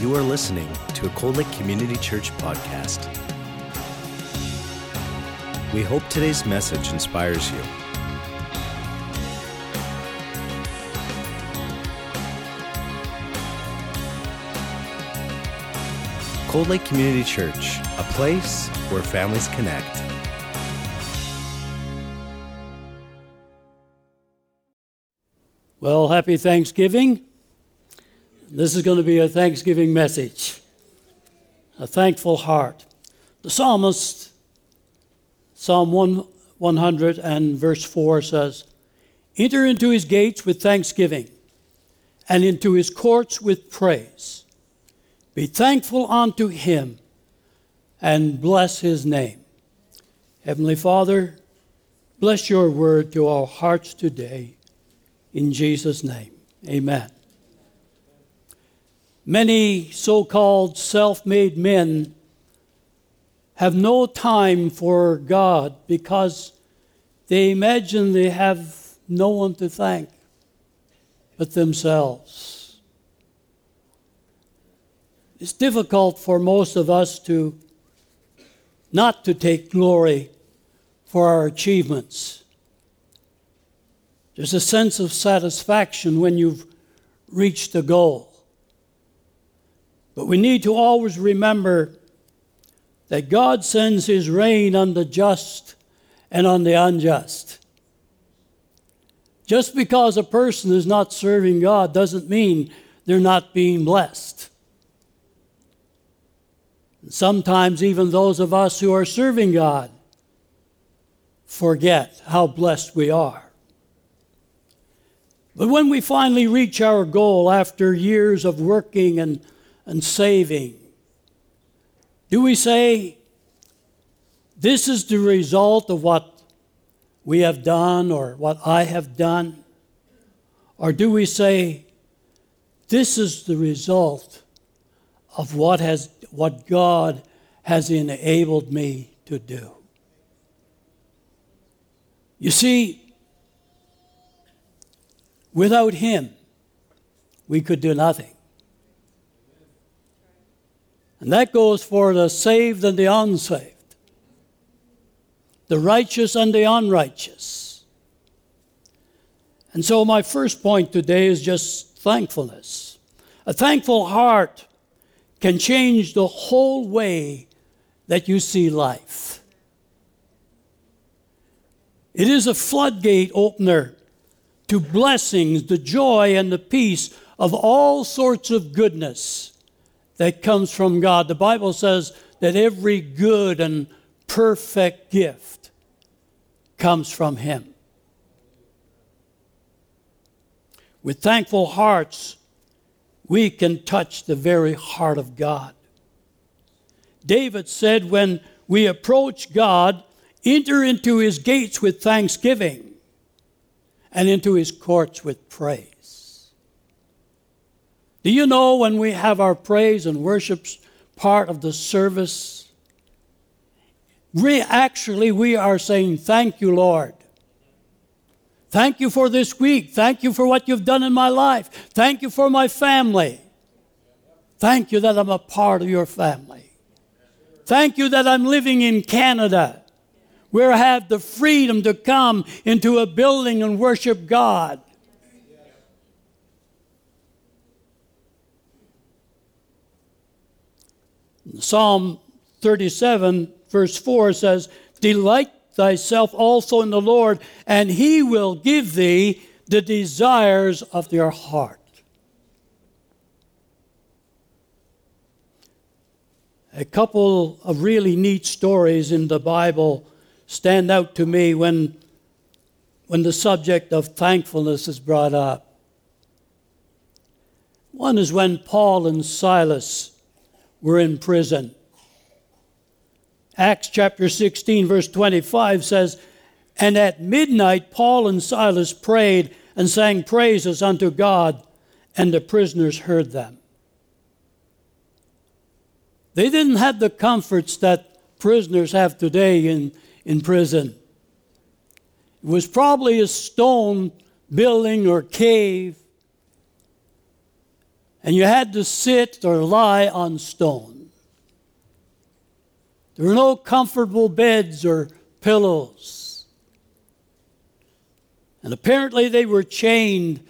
You are listening to a Cold Lake Community Church podcast. We hope today's message inspires you. Cold Lake Community Church, a place where families connect. Well, happy Thanksgiving. This is going to be a Thanksgiving message. A thankful heart. The psalmist, Psalm 1, 100 and verse 4 says, Enter into his gates with thanksgiving and into his courts with praise. Be thankful unto him and bless his name. Heavenly Father, bless your word to our hearts today. In Jesus' name, amen. Many so called self made men have no time for God because they imagine they have no one to thank but themselves. It's difficult for most of us to not to take glory for our achievements. There's a sense of satisfaction when you've reached a goal. But we need to always remember that God sends his rain on the just and on the unjust. Just because a person is not serving God doesn't mean they're not being blessed. Sometimes, even those of us who are serving God forget how blessed we are. But when we finally reach our goal after years of working and and saving. Do we say, this is the result of what we have done or what I have done? Or do we say, this is the result of what, has, what God has enabled me to do? You see, without Him, we could do nothing. And that goes for the saved and the unsaved, the righteous and the unrighteous. And so, my first point today is just thankfulness. A thankful heart can change the whole way that you see life. It is a floodgate opener to blessings, the joy, and the peace of all sorts of goodness that comes from God. The Bible says that every good and perfect gift comes from Him. With thankful hearts, we can touch the very heart of God. David said, When we approach God, enter into his gates with thanksgiving and into his courts with praise. Do you know when we have our praise and worship part of the service? We, actually, we are saying, Thank you, Lord. Thank you for this week. Thank you for what you've done in my life. Thank you for my family. Thank you that I'm a part of your family. Thank you that I'm living in Canada, where I have the freedom to come into a building and worship God. Psalm 37, verse 4 says, Delight thyself also in the Lord, and he will give thee the desires of your heart. A couple of really neat stories in the Bible stand out to me when, when the subject of thankfulness is brought up. One is when Paul and Silas were in prison. Acts chapter 16, verse 25 says, And at midnight Paul and Silas prayed and sang praises unto God, and the prisoners heard them. They didn't have the comforts that prisoners have today in, in prison. It was probably a stone building or cave and you had to sit or lie on stone. There were no comfortable beds or pillows. And apparently they were chained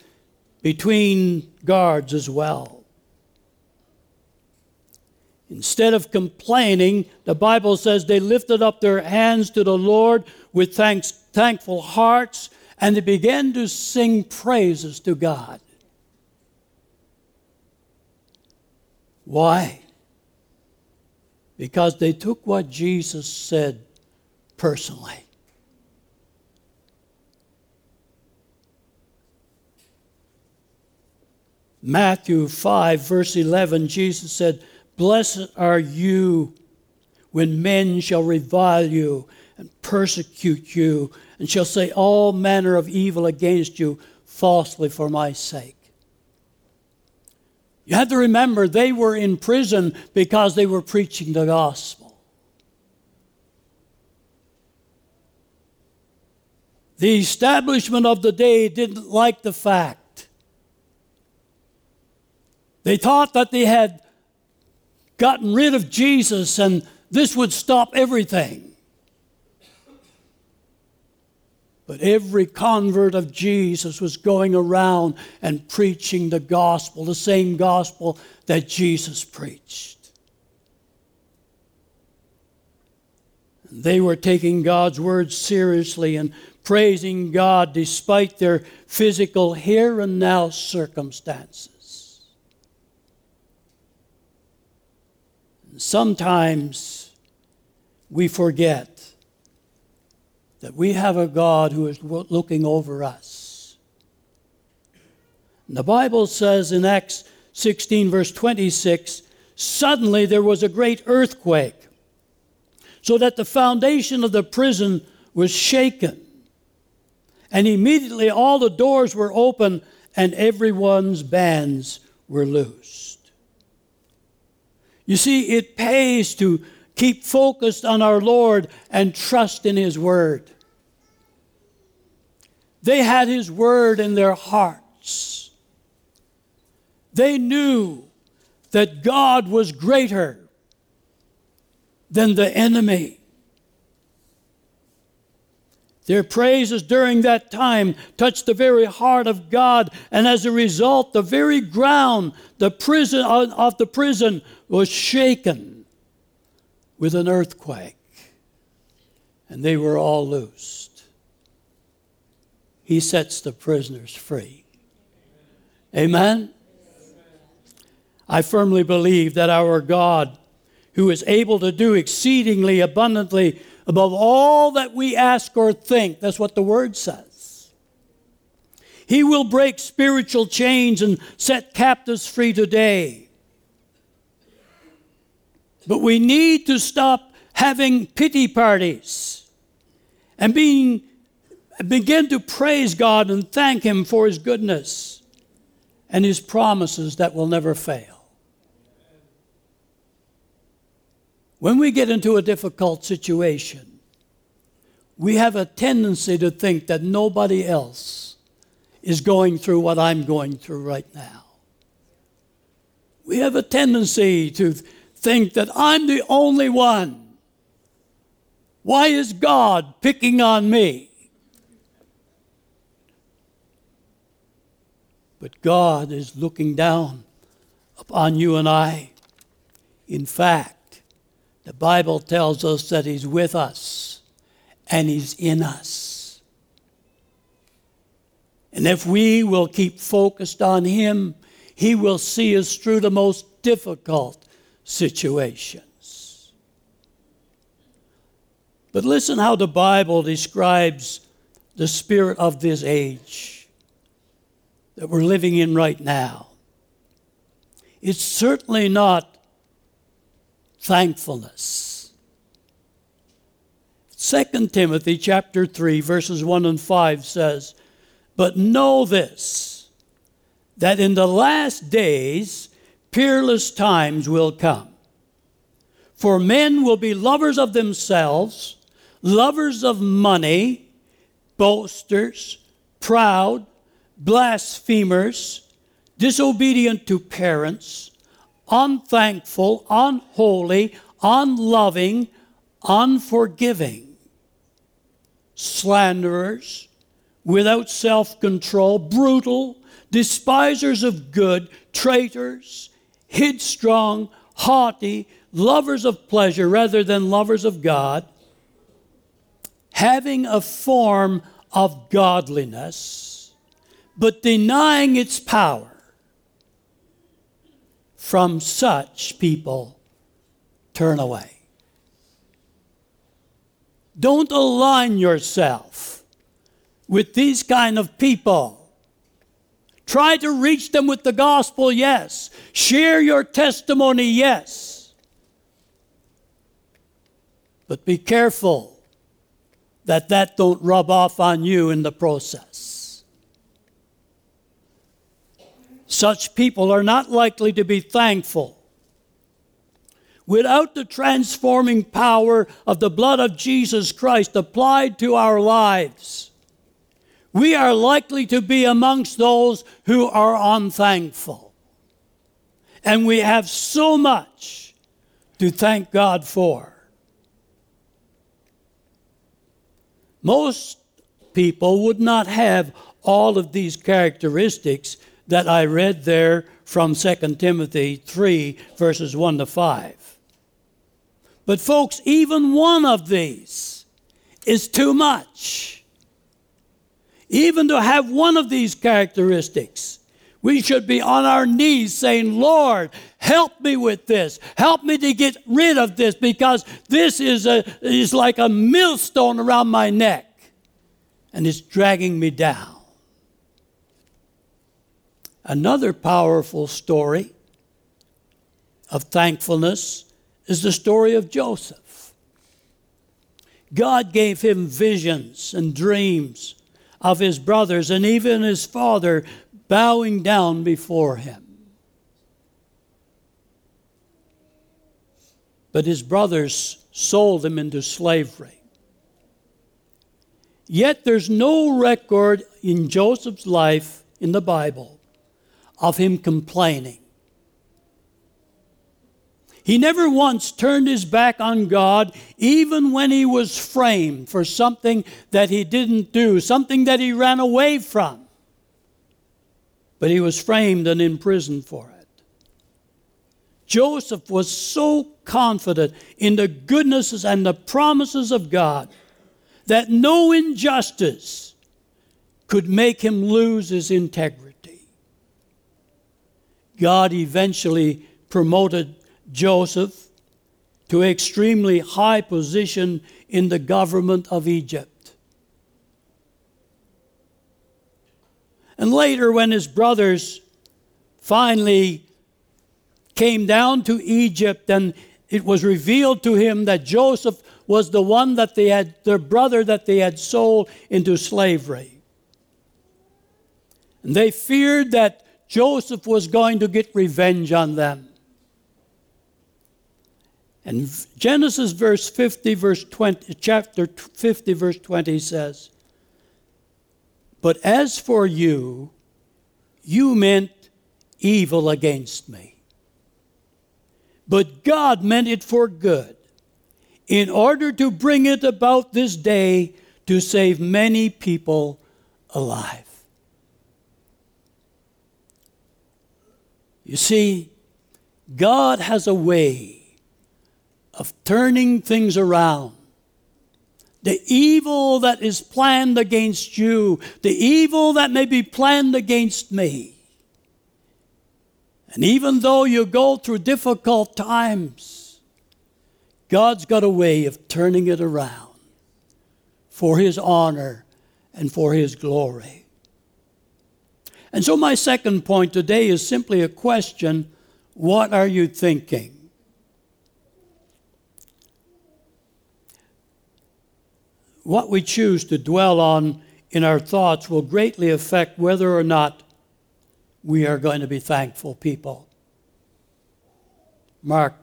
between guards as well. Instead of complaining, the Bible says they lifted up their hands to the Lord with thanks, thankful hearts and they began to sing praises to God. Why? Because they took what Jesus said personally. Matthew 5, verse 11, Jesus said, Blessed are you when men shall revile you and persecute you and shall say all manner of evil against you falsely for my sake. You have to remember they were in prison because they were preaching the gospel. The establishment of the day didn't like the fact. They thought that they had gotten rid of Jesus and this would stop everything. But every convert of Jesus was going around and preaching the gospel, the same gospel that Jesus preached. They were taking God's word seriously and praising God despite their physical here and now circumstances. Sometimes we forget that we have a God who is looking over us. And the Bible says in Acts 16, verse 26, suddenly there was a great earthquake, so that the foundation of the prison was shaken. And immediately all the doors were open and everyone's bands were loosed. You see, it pays to Keep focused on our Lord and trust in His Word. They had His Word in their hearts. They knew that God was greater than the enemy. Their praises during that time touched the very heart of God, and as a result, the very ground the prison of the prison was shaken with an earthquake, and they were all loosed. He sets the prisoners free. Amen? I firmly believe that our God, who is able to do exceedingly abundantly above all that we ask or think, that's what the word says. He will break spiritual chains and set captives free today. But we need to stop having pity parties and being, begin to praise God and thank Him for His goodness and His promises that will never fail. When we get into a difficult situation, we have a tendency to think that nobody else is going through what I'm going through right now. We have a tendency to think that I'm the only one. Why is God picking on me? But God is looking down upon you and I. In fact, the Bible tells us that He's with us and He's in us. And if we will keep focused on Him, He will see us through the most difficult situations. But listen how the Bible describes the spirit of this age that we're living in right now. It's certainly not thankfulness. 2 Timothy chapter 3 verses 1 and 5 says, "But know this that in the last days peerless times will come. For men will be lovers of themselves, lovers of money, boasters, proud, blasphemers, disobedient to parents, unthankful, unholy, unloving, unforgiving, slanderers, without self control, brutal, despisers of good, traitors, headstrong, haughty, lovers of pleasure rather than lovers of God, having a form of godliness, but denying its power. From such people, turn away. Don't align yourself with these kind of people. Try to reach them with the gospel, yes. Share your testimony, yes. But be careful that that don't rub off on you in the process. Such people are not likely to be thankful. Without the transforming power of the blood of Jesus Christ applied to our lives, we are likely to be amongst those who are unthankful. And we have so much to thank God for. Most people would not have all of these characteristics that I read there from 2 Timothy 3, verses 1 to 5. But, folks, even one of these is too much even to have one of these characteristics. We should be on our knees saying, Lord, help me with this. Help me to get rid of this because this is, a, is like a millstone around my neck and it's dragging me down. Another powerful story of thankfulness is the story of Joseph. God gave him visions and dreams of his brothers and even his father bowing down before him. But his brothers sold him into slavery. Yet there's no record in Joseph's life in the Bible of him complaining. He never once turned his back on God, even when he was framed for something that he didn't do, something that he ran away from. But he was framed and imprisoned for it. Joseph was so confident in the goodnesses and the promises of God that no injustice could make him lose his integrity. God eventually promoted Joseph to extremely high position in the government of Egypt. And later, when his brothers finally came down to Egypt and it was revealed to him that Joseph was the one that they had, their brother that they had sold into slavery. And they feared that Joseph was going to get revenge on them. And Genesis verse 50, verse 20, chapter 50, verse 20 says, But as for you, you meant evil against me. But God meant it for good, in order to bring it about this day to save many people alive. You see, God has a way of turning things around. The evil that is planned against you, the evil that may be planned against me. And even though you go through difficult times, God's got a way of turning it around for His honor and for His glory. And so, my second point today is simply a question what are you thinking? What we choose to dwell on in our thoughts will greatly affect whether or not we are going to be thankful people. Mark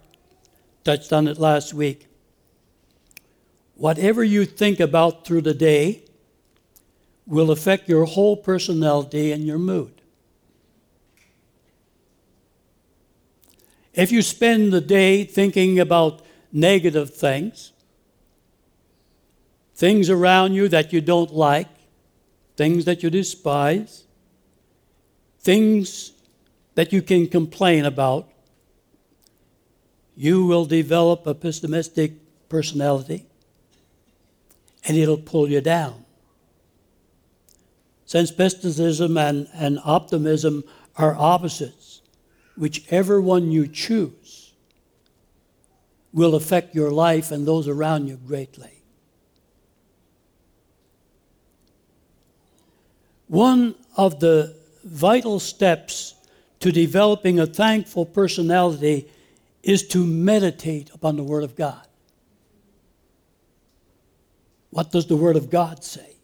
touched on it last week. Whatever you think about through the day will affect your whole personality and your mood. If you spend the day thinking about negative things, things around you that you don't like, things that you despise, things that you can complain about, you will develop a pessimistic personality and it'll pull you down. Since pessimism and, and optimism are opposites, whichever one you choose will affect your life and those around you greatly. One of the vital steps to developing a thankful personality is to meditate upon the Word of God. What does the Word of God say?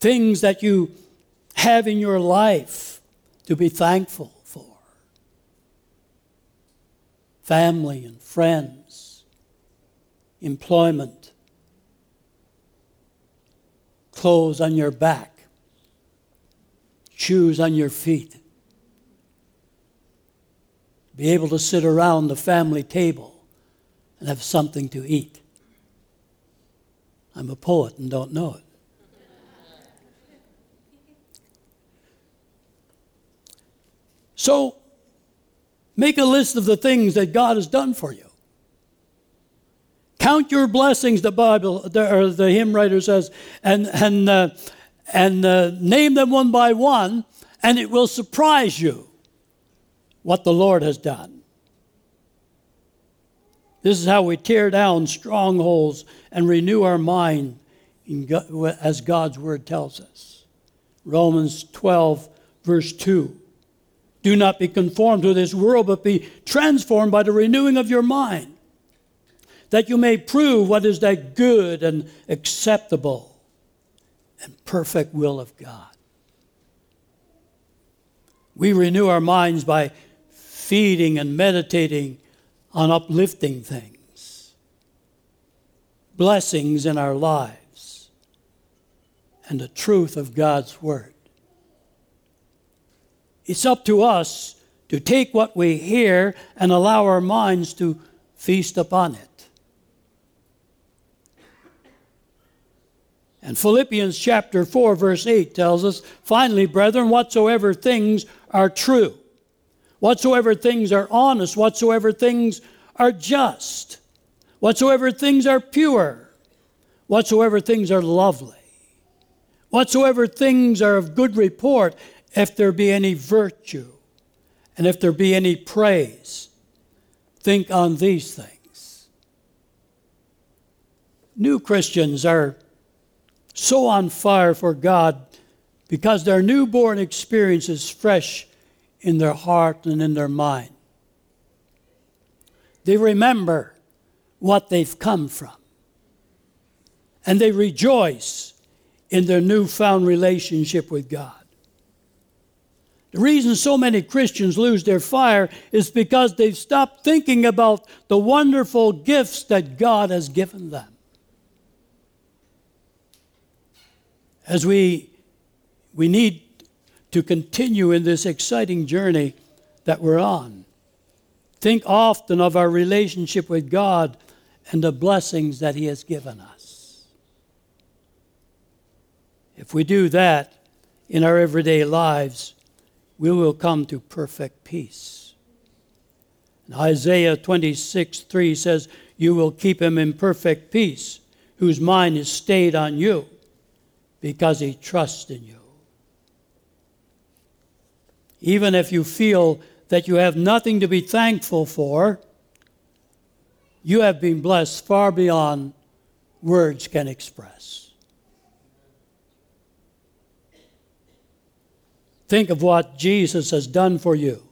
Things that you have in your life to be thankful for family and friends, employment, clothes on your back, shoes on your feet. Be able to sit around the family table and have something to eat. I'm a poet and don't know it. So, make a list of the things that God has done for you. Count your blessings, the Bible, or the hymn writer says, and, and uh, and uh, name them one by one, and it will surprise you what the Lord has done. This is how we tear down strongholds and renew our mind God, as God's word tells us. Romans 12, verse 2. Do not be conformed to this world, but be transformed by the renewing of your mind, that you may prove what is that good and acceptable and perfect will of God. We renew our minds by feeding and meditating on uplifting things, blessings in our lives, and the truth of God's Word. It's up to us to take what we hear and allow our minds to feast upon it. And Philippians chapter 4, verse 8 tells us finally, brethren, whatsoever things are true, whatsoever things are honest, whatsoever things are just, whatsoever things are pure, whatsoever things are lovely, whatsoever things are of good report, if there be any virtue, and if there be any praise, think on these things. New Christians are so on fire for God because their newborn experience is fresh in their heart and in their mind. They remember what they've come from. And they rejoice in their newfound relationship with God. The reason so many Christians lose their fire is because they've stopped thinking about the wonderful gifts that God has given them. As we, we need to continue in this exciting journey that we're on. Think often of our relationship with God and the blessings that He has given us. If we do that in our everyday lives, we will come to perfect peace. And Isaiah 26 3 says, You will keep him in perfect peace, whose mind is stayed on you because he trusts in you. Even if you feel that you have nothing to be thankful for, you have been blessed far beyond words can express. Think of what Jesus has done for you,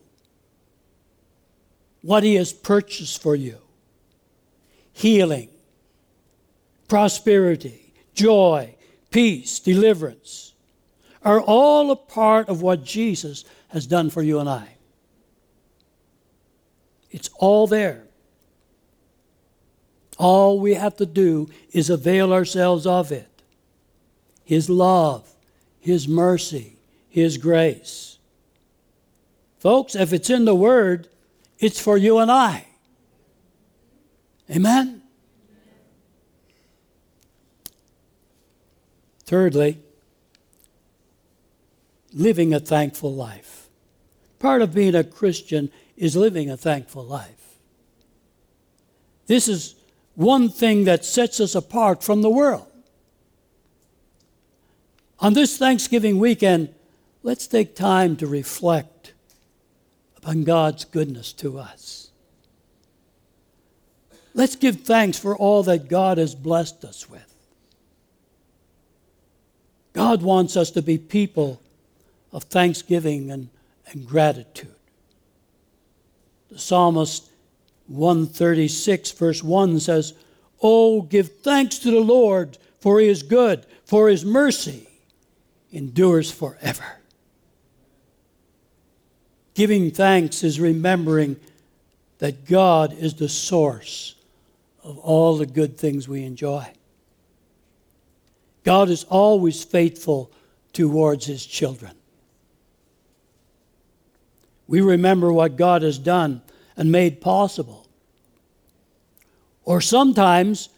what he has purchased for you healing, prosperity, joy, peace, deliverance are all a part of what Jesus has done for you and I. It's all there. All we have to do is avail ourselves of it. His love, His mercy, His grace. Folks, if it's in the Word, it's for you and I. Amen? Thirdly, living a thankful life. Part of being a Christian is living a thankful life. This is one thing that sets us apart from the world. On this Thanksgiving weekend, let's take time to reflect upon God's goodness to us. Let's give thanks for all that God has blessed us with. God wants us to be people of thanksgiving and, and gratitude. The psalmist 136, verse 1 says, Oh, give thanks to the Lord, for he is good, for his mercy endures forever. Giving thanks is remembering that God is the source of all the good things we enjoy. God is always faithful towards his children. We remember what God has done and made possible. Or sometimes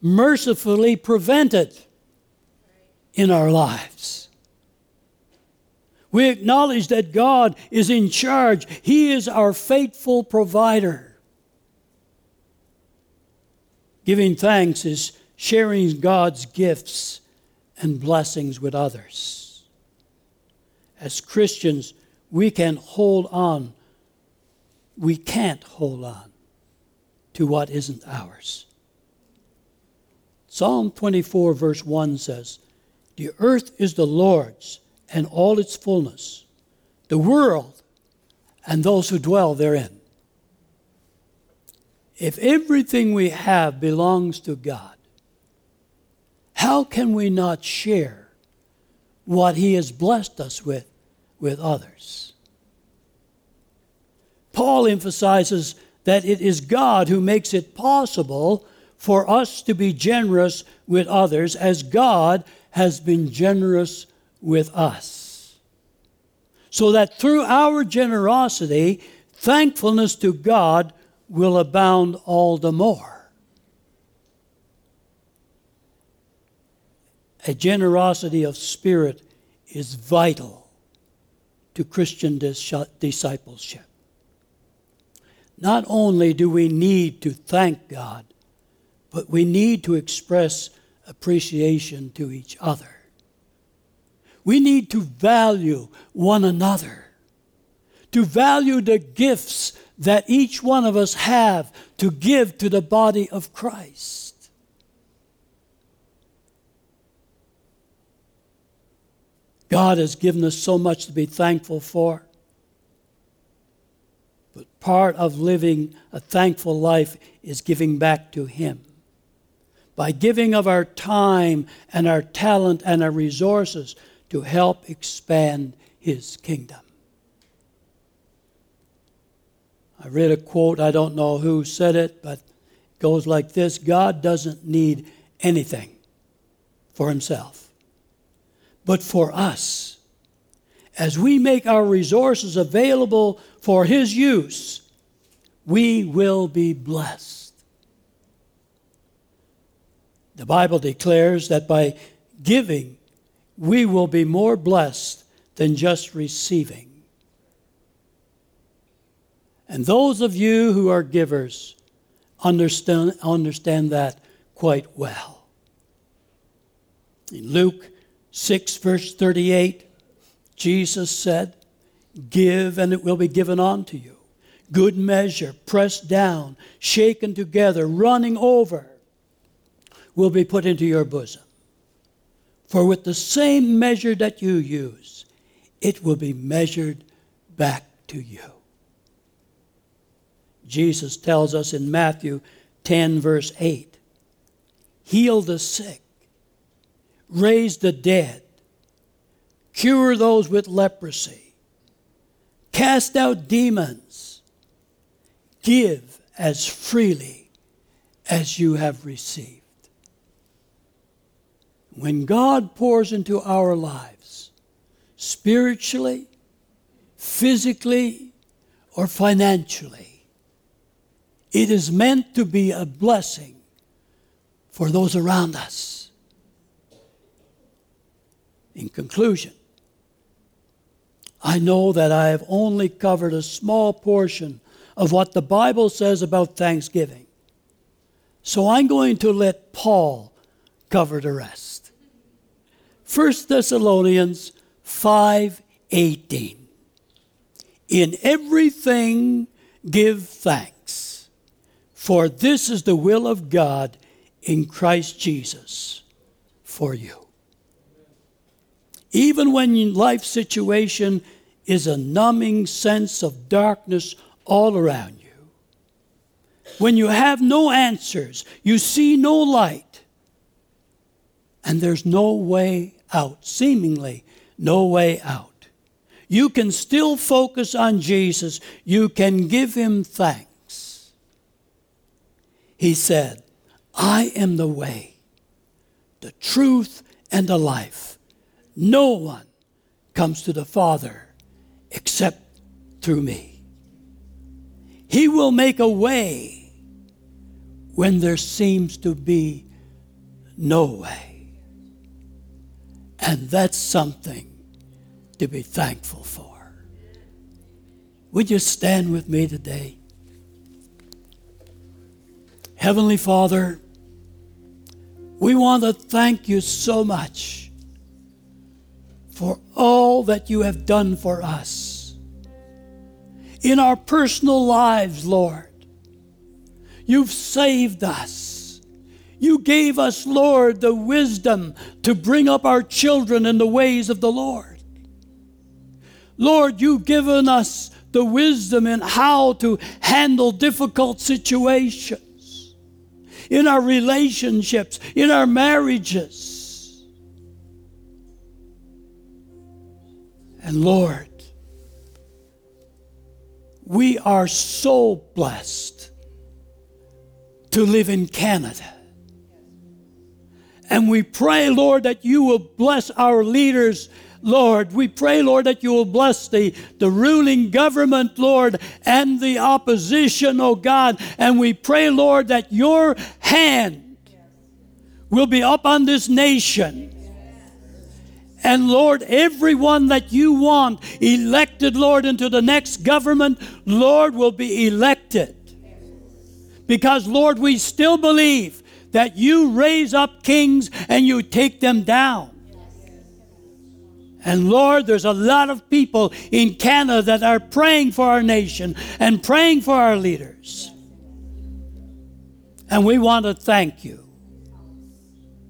mercifully prevented in our lives. We acknowledge that God is in charge, He is our faithful provider. Giving thanks is sharing God's gifts and blessings with others. As Christians, we can hold on. We can't hold on to what isn't ours. Psalm 24, verse 1 says, The earth is the Lord's and all its fullness, the world and those who dwell therein. If everything we have belongs to God, how can we not share what He has blessed us with with others. Paul emphasizes that it is God who makes it possible for us to be generous with others as God has been generous with us. So that through our generosity, thankfulness to God will abound all the more. A generosity of spirit is vital to Christian discipleship. Not only do we need to thank God, but we need to express appreciation to each other. We need to value one another, to value the gifts that each one of us have to give to the body of Christ. God has given us so much to be thankful for. But part of living a thankful life is giving back to Him. By giving of our time and our talent and our resources to help expand His kingdom. I read a quote, I don't know who said it, but it goes like this God doesn't need anything for Himself but for us. As we make our resources available for His use, we will be blessed. The Bible declares that by giving, we will be more blessed than just receiving. And those of you who are givers understand, understand that quite well. In Luke 6, verse 38, Jesus said, Give, and it will be given unto you. Good measure, pressed down, shaken together, running over, will be put into your bosom. For with the same measure that you use, it will be measured back to you. Jesus tells us in Matthew 10, verse 8 heal the sick, raise the dead, cure those with leprosy, cast out demons, give as freely as you have received. When God pours into our lives, spiritually, physically or financially. It is meant to be a blessing for those around us. In conclusion, I know that I have only covered a small portion of what the Bible says about Thanksgiving. So I'm going to let Paul cover the rest. 1 Thessalonians 5:18 In everything give thanks for this is the will of God in Christ Jesus for you. Even when life situation is a numbing sense of darkness all around you. When you have no answers, you see no light, and there's no way out, seemingly no way out. You can still focus on Jesus. You can give him thanks. He said, I am the way, the truth, and the life. No one comes to the Father except through me. He will make a way when there seems to be no way. And that's something to be thankful for. Would you stand with me today? Heavenly Father, we want to thank you so much for all that you have done for us. In our personal lives, Lord, you've saved us. You gave us, Lord, the wisdom to bring up our children in the ways of the Lord. Lord, you've given us the wisdom in how to handle difficult situations in our relationships, in our marriages. And Lord, we are so blessed to live in Canada. And we pray, Lord, that you will bless our leaders, Lord. We pray, Lord, that you will bless the, the ruling government, Lord, and the opposition, oh God. And we pray, Lord, that your hand will be up on this nation and Lord, everyone that you want elected, Lord, into the next government, Lord, will be elected. Because, Lord, we still believe that you raise up kings and you take them down. And Lord, there's a lot of people in Canada that are praying for our nation and praying for our leaders. And we want to thank you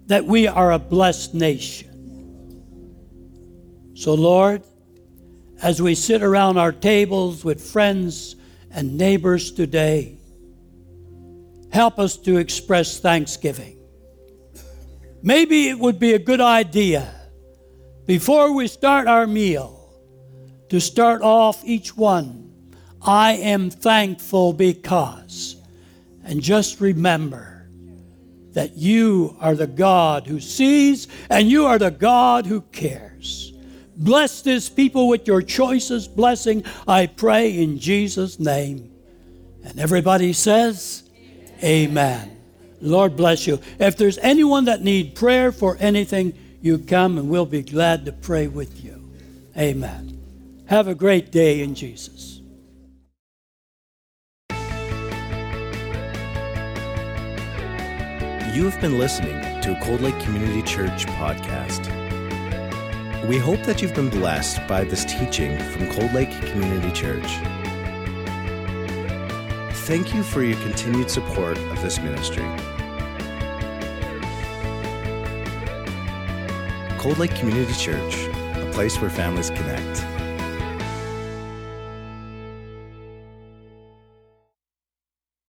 that we are a blessed nation. So, Lord, as we sit around our tables with friends and neighbors today, help us to express thanksgiving. Maybe it would be a good idea before we start our meal to start off each one. I am thankful because. And just remember that you are the God who sees and you are the God who cares. Bless this people with your choicest blessing, I pray in Jesus' name. And everybody says, Amen. Amen. Lord bless you. If there's anyone that need prayer for anything, you come and we'll be glad to pray with you. Amen. Have a great day in Jesus. You have been listening to a Cold Lake Community Church podcast. We hope that you've been blessed by this teaching from Cold Lake Community Church. Thank you for your continued support of this ministry. Cold Lake Community Church, a place where families connect.